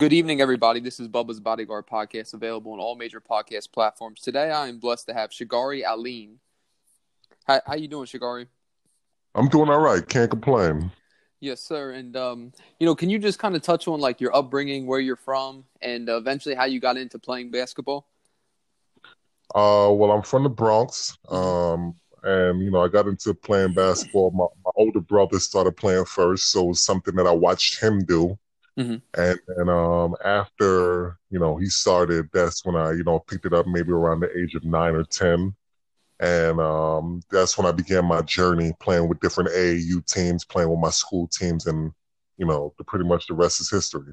Good evening, everybody. This is Bubba's Bodyguard podcast, available on all major podcast platforms. Today, I am blessed to have Shagari Alleyne. How how you doing, Shagari? I'm doing all right. Can't complain. Yes, sir. And um, you know, can you just kind of touch on like your upbringing, where you're from, and uh, eventually how you got into playing basketball? Uh, well, I'm from the Bronx, um, and you know, I got into playing basketball. My, my older brother started playing first, so it was something that I watched him do. Mhm. And and um, after you know he started, that's when I you know picked it up, maybe around the age of nine or ten. And um, that's when I began my journey playing with different AAU teams, playing with my school teams, and you know, the, pretty much the rest is history.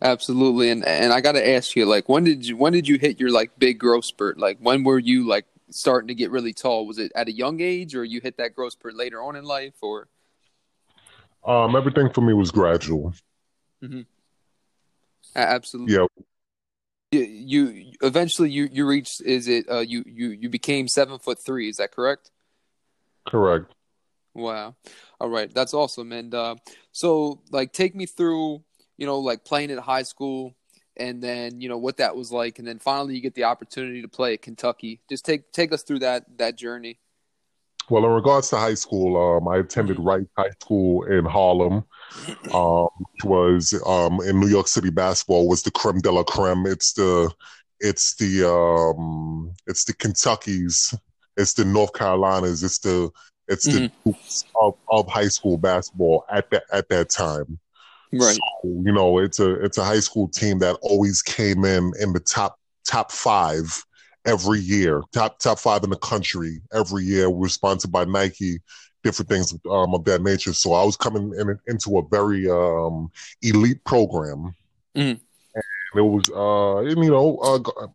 Absolutely. And and I got to ask you, like, when did you when did you hit your like big growth spurt? Like, when were you like starting to get really tall? Was it at a young age, or you hit that growth spurt later on in life, or? Um, everything for me was gradual. A- Absolutely. Yeah, you, you eventually you you reached is it uh you you you became seven foot three is that correct? Correct. wow. All right. That's awesome. And uh so like take me through you know like playing at high school and then you know what that was like. And then finally you get the opportunity to play at kentucky. Just take take us through that that journey Well, in regards to high school, um, I attended Wright High School in Harlem, um, which was um, in New York City. Basketball was the creme de la creme. It's the, it's the, um, it's the Kentuckies, it's the North Carolinas, it's the, it's the Dukes of, of high school basketball at that at that time. right So, you know, it's a it's a high school team that always came in in the top top five every year, top top five in the country every year. We're sponsored by Nike, different things um, of that nature. So I was coming in, into a very um, elite program, Mhm. and it was uh, and, you know uh,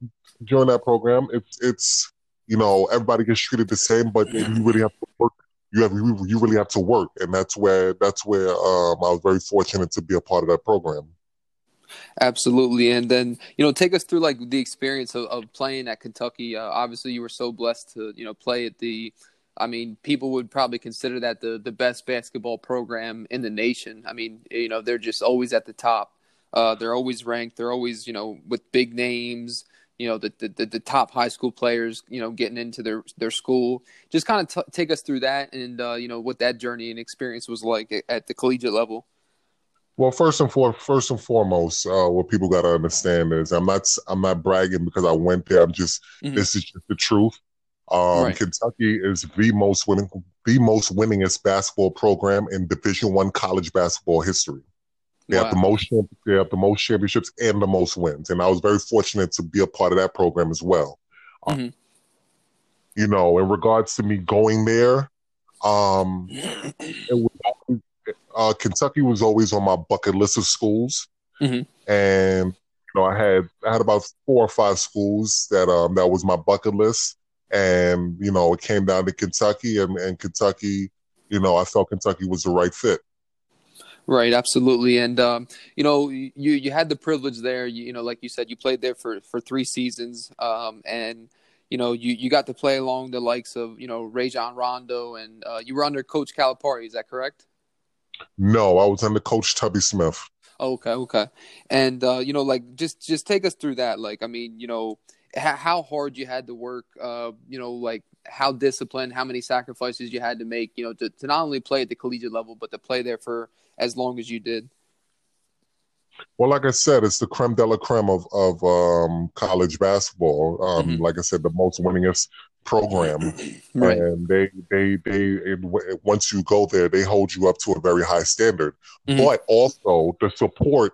during that program, it's it's you know everybody gets treated the same, but you really have to work. You have you you really have to work, and that's where that's where um, I was very fortunate to be a part of that program. Absolutely and then you know take us through like the experience of, of playing at kentucky uh, obviously you were so blessed to you know play at the I mean, people would probably consider that the, the best basketball program in the nation. I mean, you know, they're just always at the top. Uh, they're always ranked. They're always, you know, with big names. You know, the the, the top high school players. You know, getting into their their school. Just kind of t- take us through that, and uh, you know what that journey and experience was like at, at the collegiate level. Well, first and for, first and foremost, uh, what people got to understand is I'm not I'm not bragging because I went there. I'm just Mhm. this is just the truth. Um, Right. Kentucky is the most winning, the most winningest basketball program in Division One college basketball history. They have the most they have the most championships and the most wins, and I was very fortunate to be a part of that program as well. Uh, Mhm. you know, in regards to me going there, um, it was uh, Kentucky was always on my bucket list of schools, Mhm. and you know, I had I had about four or five schools that um that was my bucket list, and you know, it came down to Kentucky, and and Kentucky, you know, I felt Kentucky was the right fit. Right, absolutely, and um, you know, you you had the privilege there. You, you know, like you said, you played there for for three seasons, um, and you know, you you got to play along the likes of you know Rajon Rondo, and uh, you were under Coach Calipari. Is that correct? No, I was under Coach Tubby Smith. Okay, okay, and uh, you know, like just just take us through that. Like, I mean, you know, how, how hard you had to work. Uh, you know, like how disciplined, how many sacrifices you had to make. You know, to to not only play at the collegiate level, but to play there for as long as you did. Well, like I said, it's the creme de la creme of of um, college basketball. Um, Mhm. Like I said, the most winningest program, Right. and they they they w- once you go there, they hold you up to a very high standard. Mhm. But also the support,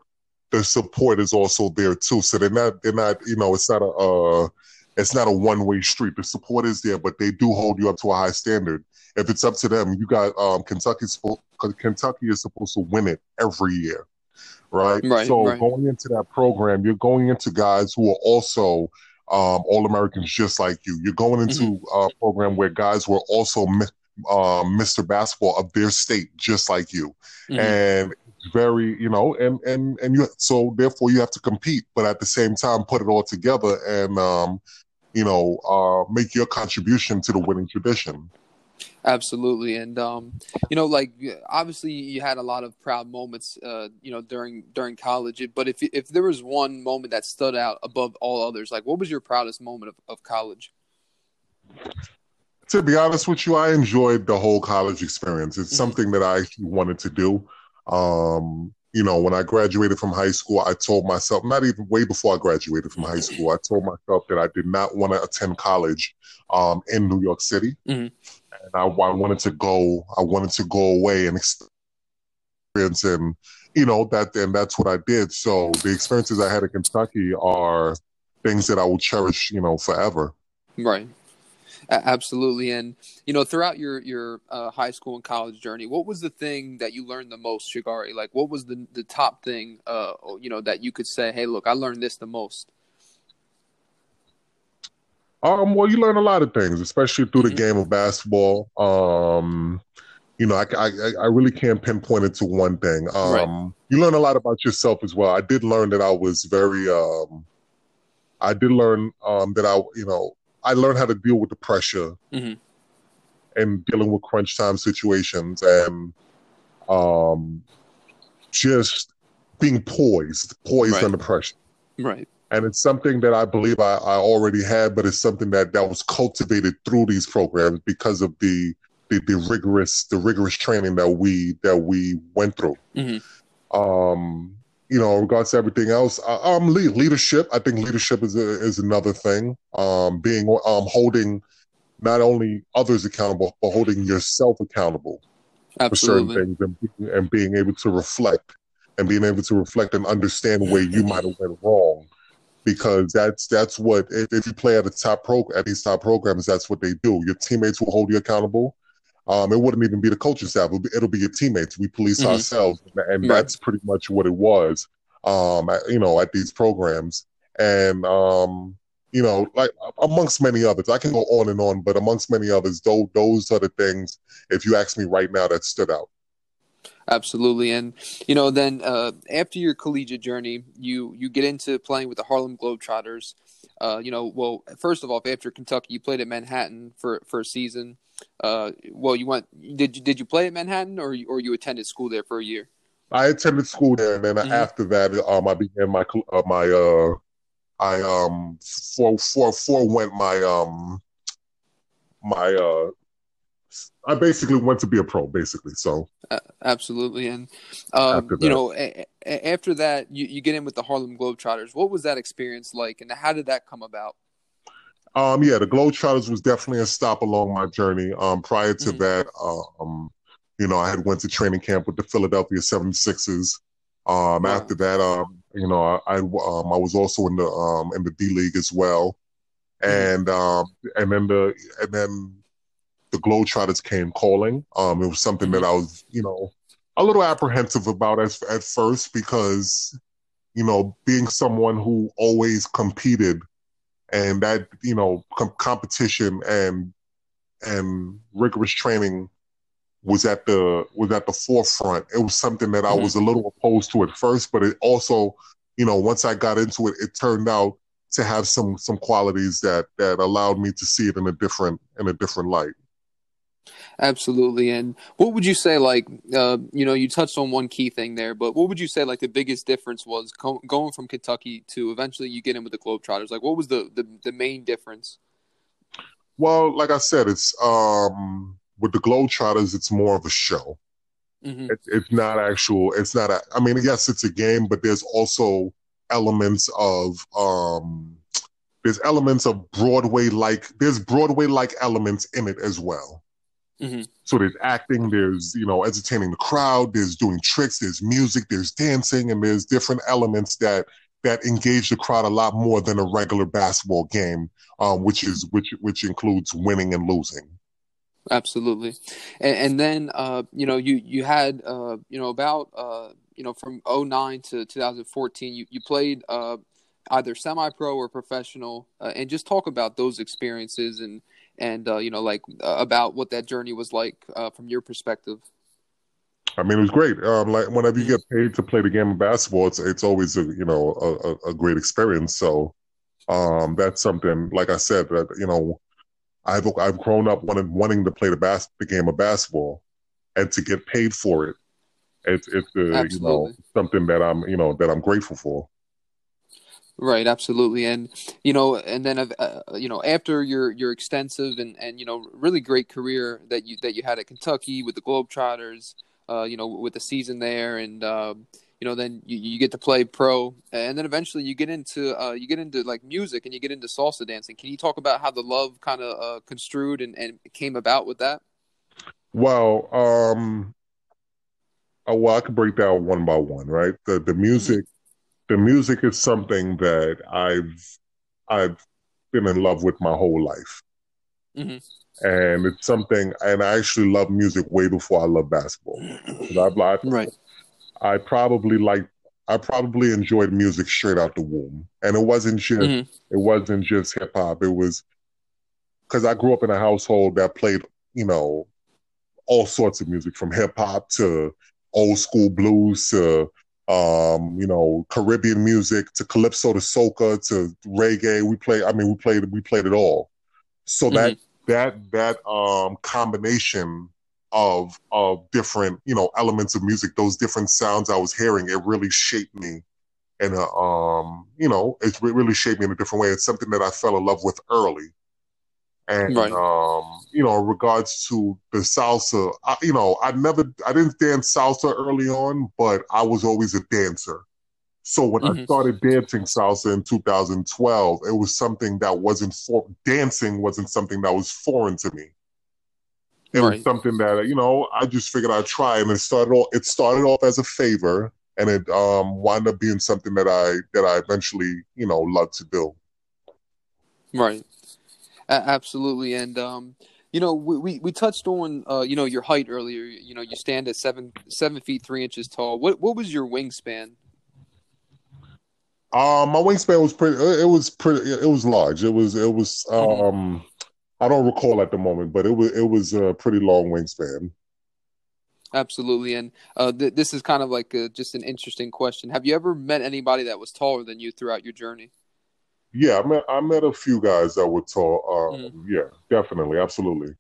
the support is also there too. So they're not they're not you know it's not a uh, it's not a one way street. The support is there, but they do hold you up to a high standard. If it's up to them, you got um, Kentucky's Kentucky is supposed to win it every year, right? Right, so right. going into that program, you're going into guys who are also um, All Americans just like you. You're going into a program where guys were also mi- um, Mr. Basketball of their state, just like you, Mhm. and very, you know, and and and you so therefore you have to compete, but at the same time put it all together and um, you know uh, make your contribution to the winning tradition. Absolutely, and um, you know, like obviously, you had a lot of proud moments, uh, you know, during during college. But if if there was one moment that stood out above all others, like what was your proudest moment of, of college? To be honest with you, I enjoyed the whole college experience. It's mm-hmm. something that I wanted to do. Um, you know, when I graduated from high school, I told myself, not even way before I graduated from high school, I told myself that I did not want to attend college um, in New York City. Mm-hmm I, I wanted to go. I wanted to go away and experience, and you know that, and that's what I did. So the experiences I had in Kentucky are things that I will cherish, you know, forever. Right. Absolutely, and you know, throughout your your uh, high school and college journey, what was the thing that you learned the most, Shagari? Like, what was the the top thing, uh, you know, that you could say, "Hey, look, I learned this the most." Um, well, you learn a lot of things, especially through the mm-hmm. game of basketball. Um, you know, I, I, I really can't pinpoint it to one thing. Um, right. You learn a lot about yourself as well. I did learn that I was very, um, I did learn um, that I, you know, I learned how to deal with the pressure mm-hmm. and dealing with crunch time situations and um, just being poised, poised right. under pressure. Right and it's something that I believe I, I, already had, but it's something that that was cultivated through these programs because of the the, the rigorous the rigorous training that we that we went through. Mm-hmm. Um, you know, in regards to everything else, uh, um, leadership. I think leadership is a, is another thing. Um, being um holding not only others accountable, but holding yourself accountable Absolutely. for certain things and, and being able to reflect and being able to reflect and understand where you might have went wrong because that's that's what if, if you play at a top pro at these top programs, that's what they do. Your teammates will hold you accountable. Um, it wouldn't even be the coaching staff; it'll be, it'll be your teammates. We police mm-hmm. ourselves, and right. that's pretty much what it was. Um, at, you know, at these programs, and um, you know, like amongst many others, I can go on and on, but amongst many others, those those are the things. If you ask me right now, that stood out. Absolutely, and you know, then uh, after your collegiate journey, you you get into playing with the Harlem Globetrotters. Uh, you know, well, first of all, after Kentucky, you played at Manhattan for for a season. Uh, well, you went. Did you did you play at Manhattan, or or you attended school there for a year? I attended school there, and then mm-hmm. after that, um, I began my uh, my uh, I um for for forewent my um my uh I basically went to be a pro, basically. So uh, absolutely, and um, you know, a- a- after that, you, you get in with the Harlem Globetrotters. What was that experience like, and how did that come about? Um, yeah, the Globetrotters was definitely a stop along my journey. Um, prior to mm-hmm. that, um, you know, I had went to training camp with the Philadelphia 76ers. Um, wow. after that, um, you know, I, I, um, I was also in the um, in the D League as well, mm-hmm. and um, and then the and then the Globetrotters came calling. Um, it was something that I was, you know, a little apprehensive about at, at first because, you know, being someone who always competed and that, you know, com- competition and and rigorous training was at the was at the forefront. It was something that mm-hmm. I was a little opposed to at first, but it also, you know, once I got into it, it turned out to have some some qualities that that allowed me to see it in a different in a different light. Absolutely. And what would you say, like, uh, you know, you touched on one key thing there, but what would you say, like, the biggest difference was co- going from Kentucky to eventually you get in with the Globetrotters? Like, what was the, the, the main difference? Well, like I said, it's um, with the Globetrotters, it's more of a show. Mm-hmm. It, it's not actual. It's not a. I mean, yes, it's a game, but there's also elements of um, there's elements of Broadway like. There's Broadway like elements in it as well. Mm-hmm. So there's acting, there's you know entertaining the crowd, there's doing tricks, there's music, there's dancing, and there's different elements that that engage the crowd a lot more than a regular basketball game, um, which is which which includes winning and losing. Absolutely, and, and then uh, you know you you had uh, you know about uh, you know from 09 to 2014 you you played uh, either semi pro or professional, uh, and just talk about those experiences and and uh, you know like uh, about what that journey was like uh, from your perspective I mean, it was great. Um, like whenever you get paid to play the game of basketball, it's it's always a you know a, a great experience. So um, that's something. Like I said, that you know, I've I've grown up wanting wanting to play the bas- the game of basketball, and to get paid for it. It's it's uh, you know something that I'm you know that I'm grateful for. Right, absolutely, and you know, and then uh, you know, after your your extensive and and you know, really great career that you that you had at Kentucky with the Globetrotters, uh, you know, with the season there, and uh, you know, then you, you get to play pro, and then eventually you get into uh, you get into like music and you get into salsa dancing. Can you talk about how the love kind of uh, construed and, and came about with that? Well, um, oh, well, I could break down one by one, right? The the music the music is something that I've I've been in love with my whole life, mm-hmm. and it's something. And I actually love music way before I love basketball. I've, I've, right. I probably like I probably enjoyed music straight out the womb, and it wasn't just mm-hmm. it wasn't just hip hop. It was because I grew up in a household that played you know all sorts of music from hip hop to old school blues to um, you know, Caribbean music to calypso to soca to reggae. We play. I mean, we played. We played it all. So mm-hmm. that that that um combination of of different you know elements of music, those different sounds I was hearing, it really shaped me. And um, you know, it really shaped me in a different way. It's something that I fell in love with early. And right. um, you know, in regards to the salsa, I, you know, I never, I didn't dance salsa early on, but I was always a dancer. So when mm-hmm. I started dancing salsa in 2012, it was something that wasn't for dancing wasn't something that was foreign to me. It right. was something that you know I just figured I'd try, and it started off. It started off as a favor, and it um, wound up being something that I that I eventually you know loved to do. Right absolutely, and um, you know, we, we, we touched on uh, you know your height earlier. You know, you stand at seven seven feet three inches tall. What what was your wingspan? Um, my wingspan was pretty. It was pretty. It was large. It was. It was. Mm-hmm. Um, I don't recall at the moment, but it was. It was a pretty long wingspan. Absolutely, and uh, th- this is kind of like a, just an interesting question. Have you ever met anybody that was taller than you throughout your journey? Yeah, I met I met a few guys that were tall. Um, mm. Yeah, definitely, absolutely.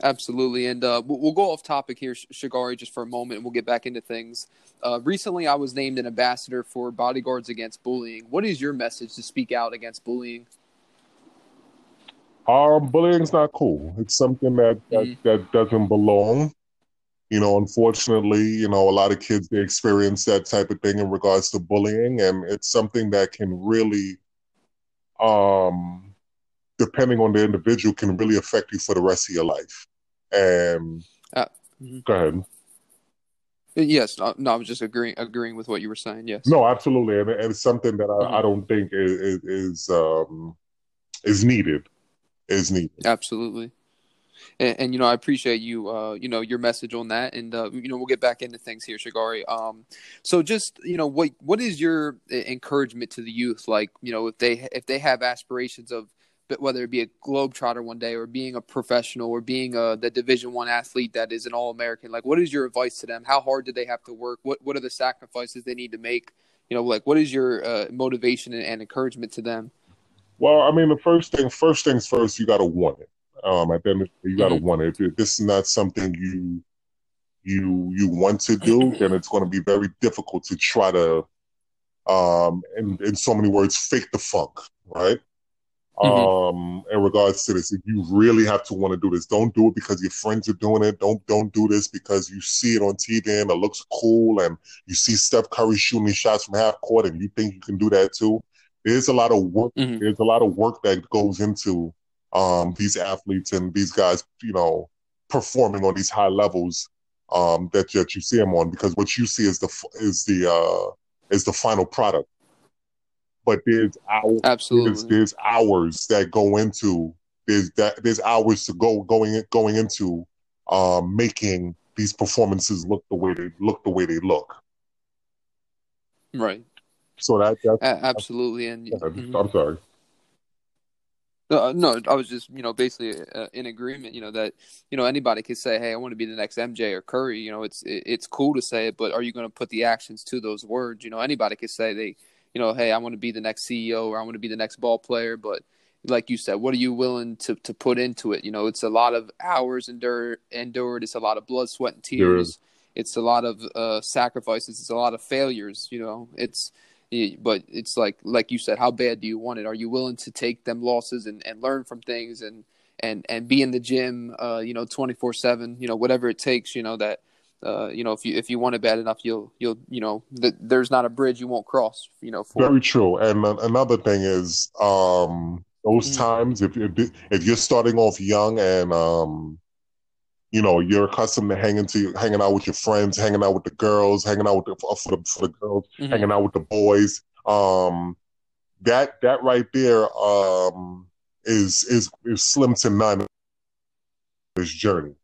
Absolutely, and uh, we'll go off topic here, Shagari, just for a moment, and we'll get back into things. Uh, recently, I was named an ambassador for Bodyguards Against Bullying. What is your message to speak out against bullying? Um, bullying's not cool. It's something that that, mm that doesn't belong. You know, unfortunately, you know, a lot of kids they experience that type of thing in regards to bullying, and it's something that can really um, depending on the individual, can really affect you for the rest of your life. And uh, mm-hmm. go ahead. Yes, no, no, I was just agreeing agreeing with what you were saying. Yes, no, absolutely, and, and it's something that I, mm-hmm. I don't think is is, um, is needed. Is needed. Absolutely. And, and, you know, I appreciate you, uh, you know, your message on that, and uh, you know, we'll get back into things here, Shagari. Um, so just you know, what what is your encouragement to the youth? Like, you know, if they if they have aspirations of whether it be a globetrotter one day or being a professional or being a the division one athlete that is an all-american like what is your advice to them? How hard do they have to work? What what are the sacrifices they need to make? You know like what is your uh, motivation and, and, encouragement to them? Well i mean the first thing first things first you got to want it um, at the end, you got to mm-hmm. want it. If this is not something you you you want to do, then it's going to be very difficult to try to, um, in in so many words, fake the funk, right? Mm-hmm. Um, in regards to this, you really have to want to do this, don't do it because your friends are doing it. Don't don't do this because you see it on TV and it looks cool, and you see Steph Curry shooting shots from half court, and you think you can do that too. There's a lot of work. Mm-hmm. There's a lot of work that goes into um, these athletes and these guys, you know, performing on these high levels um, that that you see them on, because what you see is the is the uh, is the final product. But there's hours, absolutely there's, there's hours that go into there's that there's hours to go going going into um, making these performances look the way they look the way they look. Right. So that that's, absolutely, and mm-hmm. I'm sorry. Uh, no, I was just you know basically uh, in agreement. You know that you know anybody could say, "Hey, I want to be the next MJ or Curry." You know, it's it, it's cool to say it, but are you going to put the actions to those words? You know, anybody could say they, you know, "Hey, I want to be the next CEO or I want to be the next ball player," but like you said, what are you willing to to put into it? You know, it's a lot of hours endured. Endured. It's a lot of blood, sweat, and tears. It's a lot of uh, sacrifices. It's a lot of failures. You know, it's but it's like like you said, how bad do you want it? Are you willing to take them losses and, and learn from things and and and be in the gym, uh, you know, twenty four seven, you know, whatever it takes, you know that. Uh, you know, if you if you want it bad enough, you'll you'll you know, th- there's not a bridge you won't cross. You know, for very true. And another thing is, um, those mm-hmm. times if you if you're starting off young and um, you know you're accustomed to hanging to hanging out with your friends, hanging out with the girls, hanging out with the for the, for the girls, mm-hmm. hanging out with the boys. Um, that that right there um, is is is slim to none. This journey,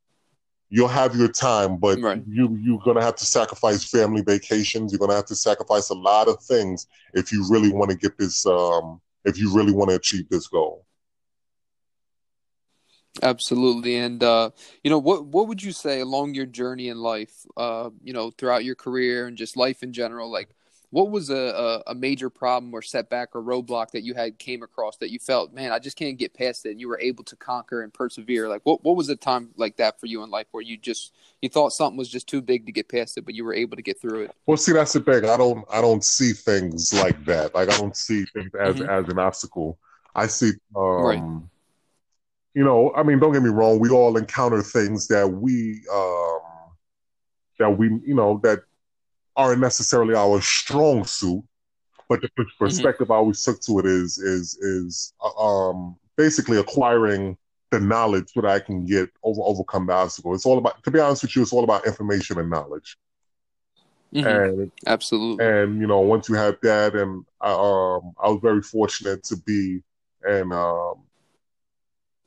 you'll have your time, but right. you you're gonna have to sacrifice family vacations. You're gonna have to sacrifice a lot of things if you really want to get this. Um, if you really want to achieve this goal. Absolutely, and uh, you know what what would you say along your journey in life, uh, you know, throughout your career and just life in general, like what was a, a, major problem or setback or roadblock that you had came across that you felt, man, I just can't get past it, and you were able to conquer and persevere? Like, what what was a time like that for you in life where you just you thought something was just too big to get past it, but you were able to get through it? Well, see, that's the thing. I don't I don't see things like that. Like, I don't see things as mm-hmm. as an obstacle. I see, um, right. You know, I mean, don't get me wrong. We all encounter things that we um, that we you know that aren't necessarily our strong suit, but the mm-hmm. perspective mm-hmm. I always took to it is is is uh, um, basically acquiring the knowledge that I can get over overcome the obstacle. It's all about, to be honest with you, it's all about information and knowledge. Mm-hmm. And absolutely, and you know, once you have that, and I, um, I was very fortunate to be and um,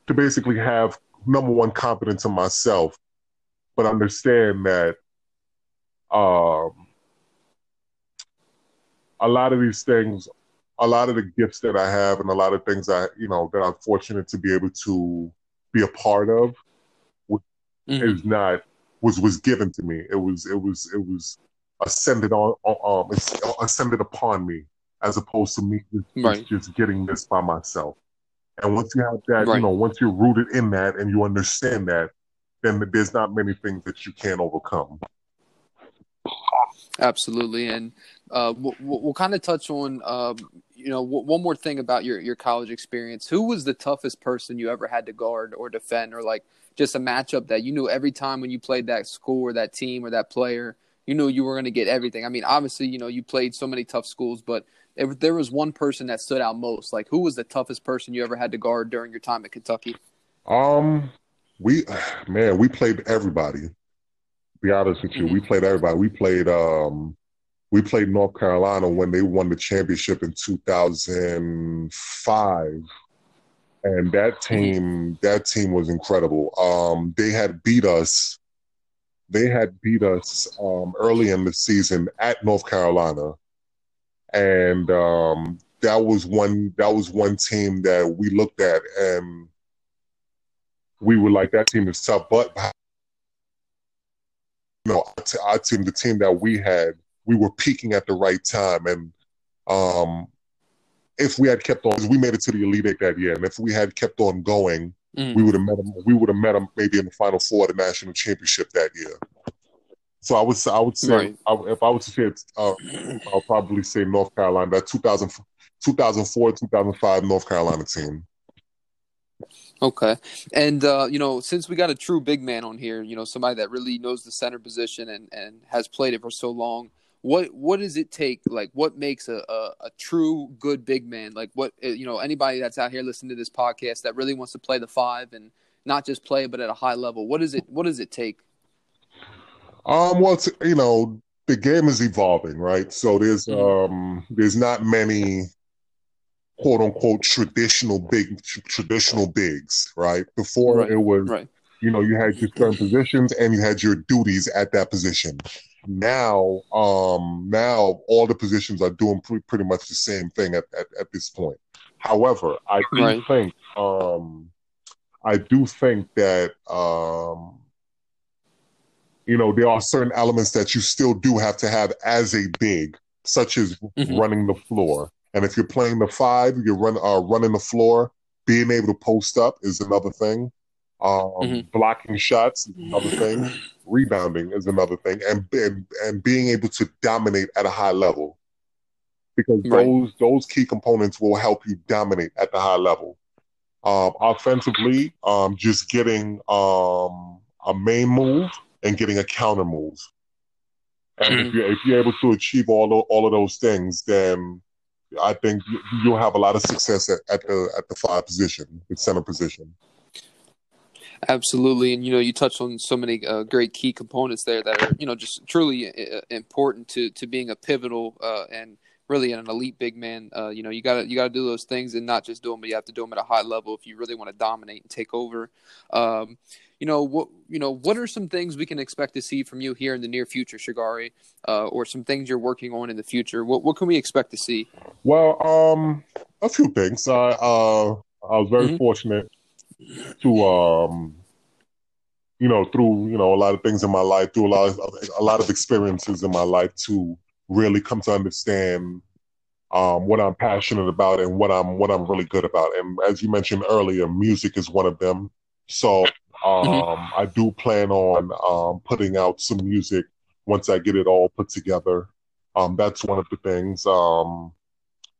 to basically have number one confidence in myself, but understand that um, a lot of these things, a lot of the gifts that I have, and a lot of things I, you know, that I'm fortunate to be able to be a part of, mm-hmm. is not was was given to me. It was it was it was ascended on um ascended upon me as opposed to me just, right. just getting this by myself. And once you have that, right. you know, once you're rooted in that and you understand that, then there's not many things that you can't overcome. Absolutely, and uh, we'll, we'll, kind of touch on, um, you know, w- one more thing about your your college experience. Who was the toughest person you ever had to guard or defend, or like just a matchup that you knew every time when you played that school or that team or that player, you knew you were going to get everything. I mean, obviously, you know, you played so many tough schools, but if there was one person that stood out most, like who was the toughest person you ever had to guard during your time at Kentucky? Um, we man, we played everybody be honest with you, mm-hmm. we played everybody. We played um we played North Carolina when they won the championship in 2005. And that mm-hmm. team that team was incredible. Um they had beat us they had beat us um, early in the season at North Carolina. And um that was one that was one team that we looked at and we were like that team is tough but know, our team, the team that we had, we were peaking at the right time. And um, if we had kept on, we made it to the Elite Eight that year, and if we had kept on going, mm. we would have met them. We would have met them maybe in the Final Four of the national championship that year. So I would, I would say, right. I, if I was to say, uh, I'll probably say North Carolina. That 2000, 2004, 2005 North Carolina team. Okay. And uh, you know, since we got a true big man on here, you know, somebody that really knows the center position and, and has played it for so long, what what does it take? Like what makes a, a, a true good big man? Like what eh, you know, anybody that's out here listening to this podcast that really wants to play the five and not just play but at a high level, what is it what does it take? Um well you know, the game is evolving, right? So there's mm-hmm. um there's not many quote unquote traditional big traditional bigs, right? Before right, it was right. you know, you had your certain positions and you had your duties at that position. Now, um, now all the positions are doing pre- pretty much the same thing at, at, at this point. However, I do right. think um, I do think that um, you know there are certain elements that you still do have to have as a big, such as mm-hmm. running the floor, and if you're playing the five, you're run, uh, running the floor. being able to post up is another thing. Um, Mhm. Blocking shots is another thing. Rebounding is another thing, and, and and being able to dominate at a high level, because Right. those those key components will help you dominate at the high level. Um, offensively, um, just getting um, a main move and getting a counter move. And if Mhm. you if you're able to achieve all of, all of those things, then I think you- you'll have a lot of success at, at the at the five position, the center position. Absolutely, and you know, you touched on so many uh, great key components there that are you know just truly uh, important to to being a pivotal uh, and really an elite big man. Uh, you know, you got to you got to do those things and not just do them, but you have to do them at a high level if you really want to dominate and take over. Um, you know what? You know what are some things we can expect to see from you here in the near future, Shagari, uh, or some things you're working on in the future? What what can we expect to see? Well, um, a few things. I uh, I was very Mhm. fortunate to um, you know, through you know a lot of things in my life, through a lot of a lot of experiences in my life, to really come to understand um, what I'm passionate about and what I'm what I'm really good about. And as you mentioned earlier, music is one of them. So um, I do plan on um, putting out some music once I get it all put together. Um, that's one of the things. Um,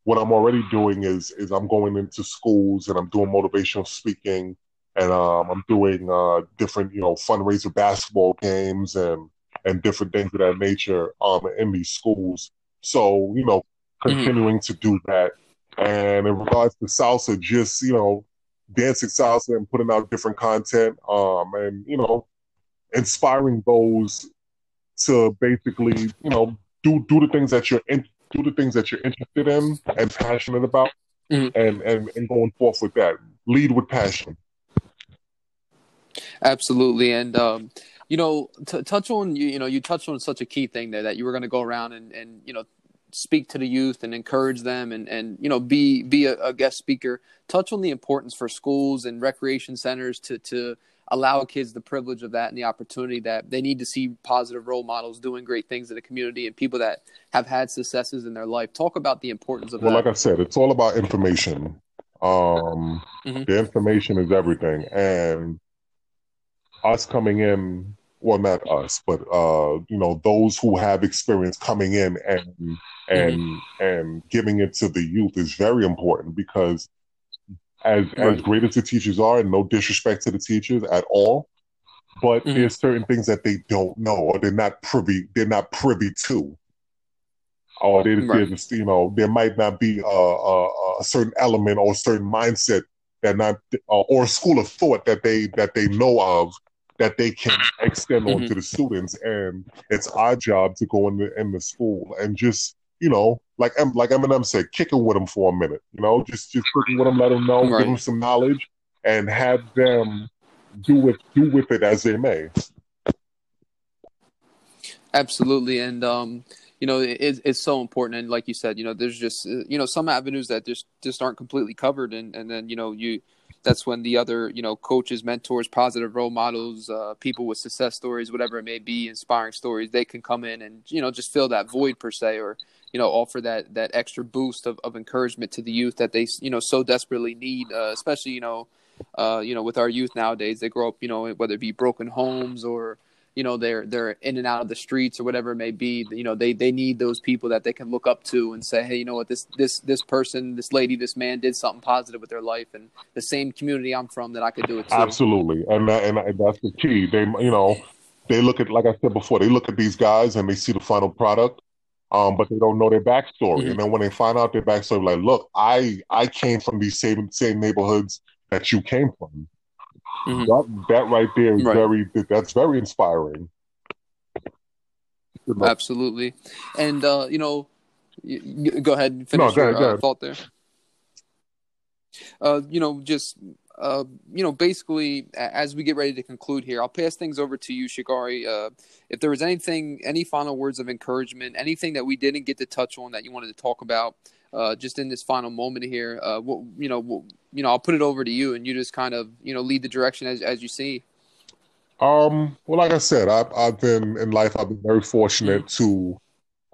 what I'm already doing is is I'm going into schools and I'm doing motivational speaking and um, I'm doing uh, different you know fundraiser basketball games and and different things of that nature um, in these schools. So you know, continuing to do that. And in regards to salsa, just you know, dancing salsa and putting out different content, um, and you know, inspiring those to basically you know do do the things that you're in, do the things that you're interested in and passionate about, Mhm. and and and going forth with that. Lead with passion. Absolutely, and um, you know, t- touch on you. You know, you touched on such a key thing there that you were going to go around and and you know speak to the youth and encourage them and and you know be be a, a guest speaker. Touch on the importance for schools and recreation centers to to allow kids the privilege of that and the opportunity that they need to see positive role models doing great things in the community and people that have had successes in their life. Talk about the importance of Well, that. like I said, it's all about information. Um, Mhm. The information is everything, and us coming in, well, not us, but uh, you know, those who have experience coming in and and and giving it to the youth is very important because as as great as the teachers are, and no disrespect to the teachers at all, but Mhm. there's certain things that they don't know or they're not privy they're not privy to. Or they, Right. they're just, you know, there might not be a, a, a certain element or a certain mindset that not uh, or a school of thought that they that they know of that they can extend on Mhm. to the students, and it's our job to go in the in the school and just you know, like like Eminem said, kicking with them for a minute, you know, just just kicking with them, let them know, Right. give them some knowledge, and have them do with do with it as they may. Absolutely, and um, you know, it, it's so important. And like you said, you know, there's just you know some avenues that just just aren't completely covered, and and then you know you that's when the other you know coaches, mentors, positive role models, uh, people with success stories, whatever it may be, inspiring stories, they can come in and you know just fill that void per se, or you know offer that that extra boost of, of encouragement to the youth that they you know so desperately need, uh, especially you know. Uh, you know, with our youth nowadays, they grow up, you know, whether it be broken homes or you know they're they're in and out of the streets or whatever it may be you know they they need those people that they can look up to and say hey you know what this this this person this lady this man did something positive with their life and the same community i'm from that i could do it too Absolutely, and that, and that's the key. They, you know, they look at like I said before, they look at these guys and they see the final product, um, but they don't know their backstory. Mhm. And then when they find out their backstory, like, look, I I came from these same same neighborhoods that you came from. Mhm. That that right there is Right. very that's very inspiring. Absolutely and uh you know y- y- go ahead and finish No, your ahead, uh, thought there uh you know just uh, you know, basically, as we get ready to conclude here, I'll pass things over to you, Shigari. Uh, if there was anything, any final words of encouragement, anything that we didn't get to touch on that you wanted to talk about, uh, just in this final moment here, uh, what, you know, what, you know, I'll put it over to you, and you just kind of, you know, lead the direction as as you see. Um, well, like I said, I've I've been in life. I've been very fortunate to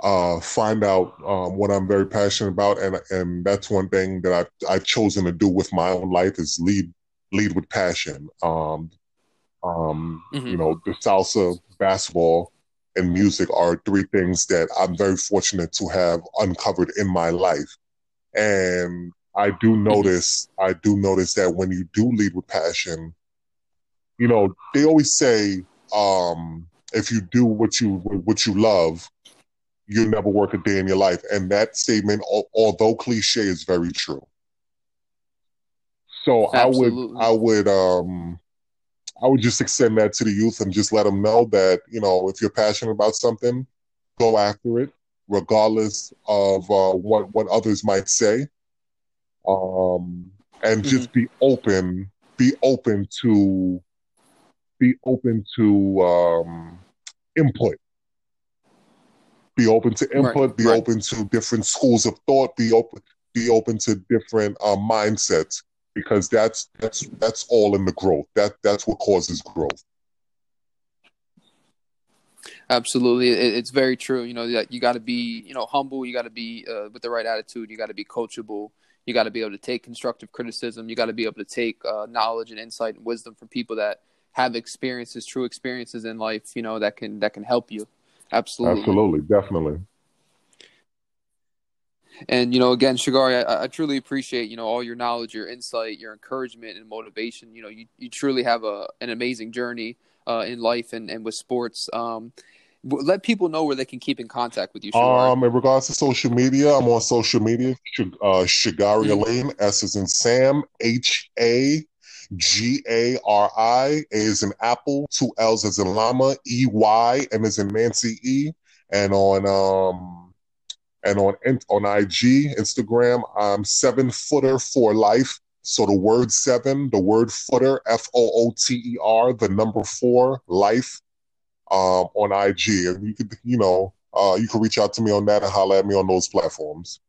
uh, find out um, what I'm very passionate about, and and that's one thing that I've I've chosen to do with my own life is lead lead with passion. Um, um, mm-hmm. You know, the salsa, basketball, and music are three things that I'm very fortunate to have uncovered in my life, and I do mm-hmm. notice. I do notice that when you do lead with passion, you know, they always say um, if you do what you what you love you'll never work a day in your life. And that statement, although cliche, is very true. So Absolutely. I would, I would, um, I would just extend that to the youth and just let them know that you know if you're passionate about something, go after it, regardless of uh, what what others might say, um, and mm-hmm. just be open, be open to, be open to um, input be open to input, right, be right. open to different schools of thought, be open be open to different uh, mindsets because that's that's that's all in the growth. That that's what causes growth. Absolutely, it's very true. You know that you got to be you know humble. You got to be uh, with the right attitude. You got to be coachable. You got to be able to take constructive criticism. You got to be able to take uh, knowledge and insight and wisdom from people that have experiences, true experiences in life. You know that can that can help you. Absolutely. Absolutely. Definitely. And you know, again, Shagari, I, I, truly appreciate you know all your knowledge, your insight, your encouragement, and motivation. You know, you, you truly have a an amazing journey uh, in life and, and with sports. Um, let people know where they can keep in contact with you. Shagari. Um, in regards to social media, I'm on social media. Uh, Shagari mm-hmm. Alleyne, S is in Sam, H A G A R I. A is in Apple, two L's as in Llama, E Y, M is in Nancy E. And on um and on on IG, Instagram, I'm seven footer for life. So the word seven, the word footer, F O O T E R, the number four, life, um, on IG. And you could, you know, uh, you can reach out to me on that and holler at me on those platforms.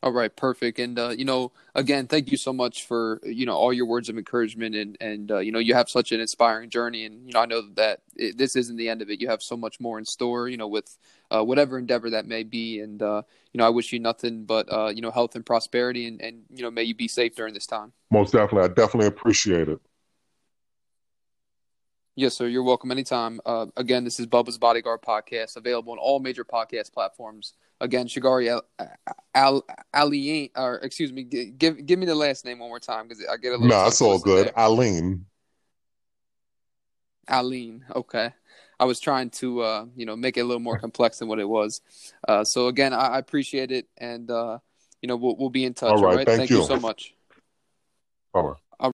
All right, perfect. And uh, you know, again, thank you so much for you know all your words of encouragement, and and uh, you know you have such an inspiring journey, and you know I know that it, this isn't the end of it. You have so much more in store, you know, with uh, whatever endeavor that may be, and uh, you know I wish you nothing but uh, you know health and prosperity, and and you know may you be safe during this time. Most definitely, I definitely appreciate it. Yes, sir. You're welcome anytime. Uh, again, this is Bubba's Bodyguard podcast, available on all major podcast platforms. Again, Shagari Al, Al, or excuse me, give give me the last name one more time because I get a little. No, it's all good. There. Alleyne. Alleyne. Okay. I was trying to, uh, you know, make it a little more complex than what it was. Uh, so again, I, I, appreciate it, and uh, you know, we'll we'll be in touch. All right. Thank, thank you. you so much. All right.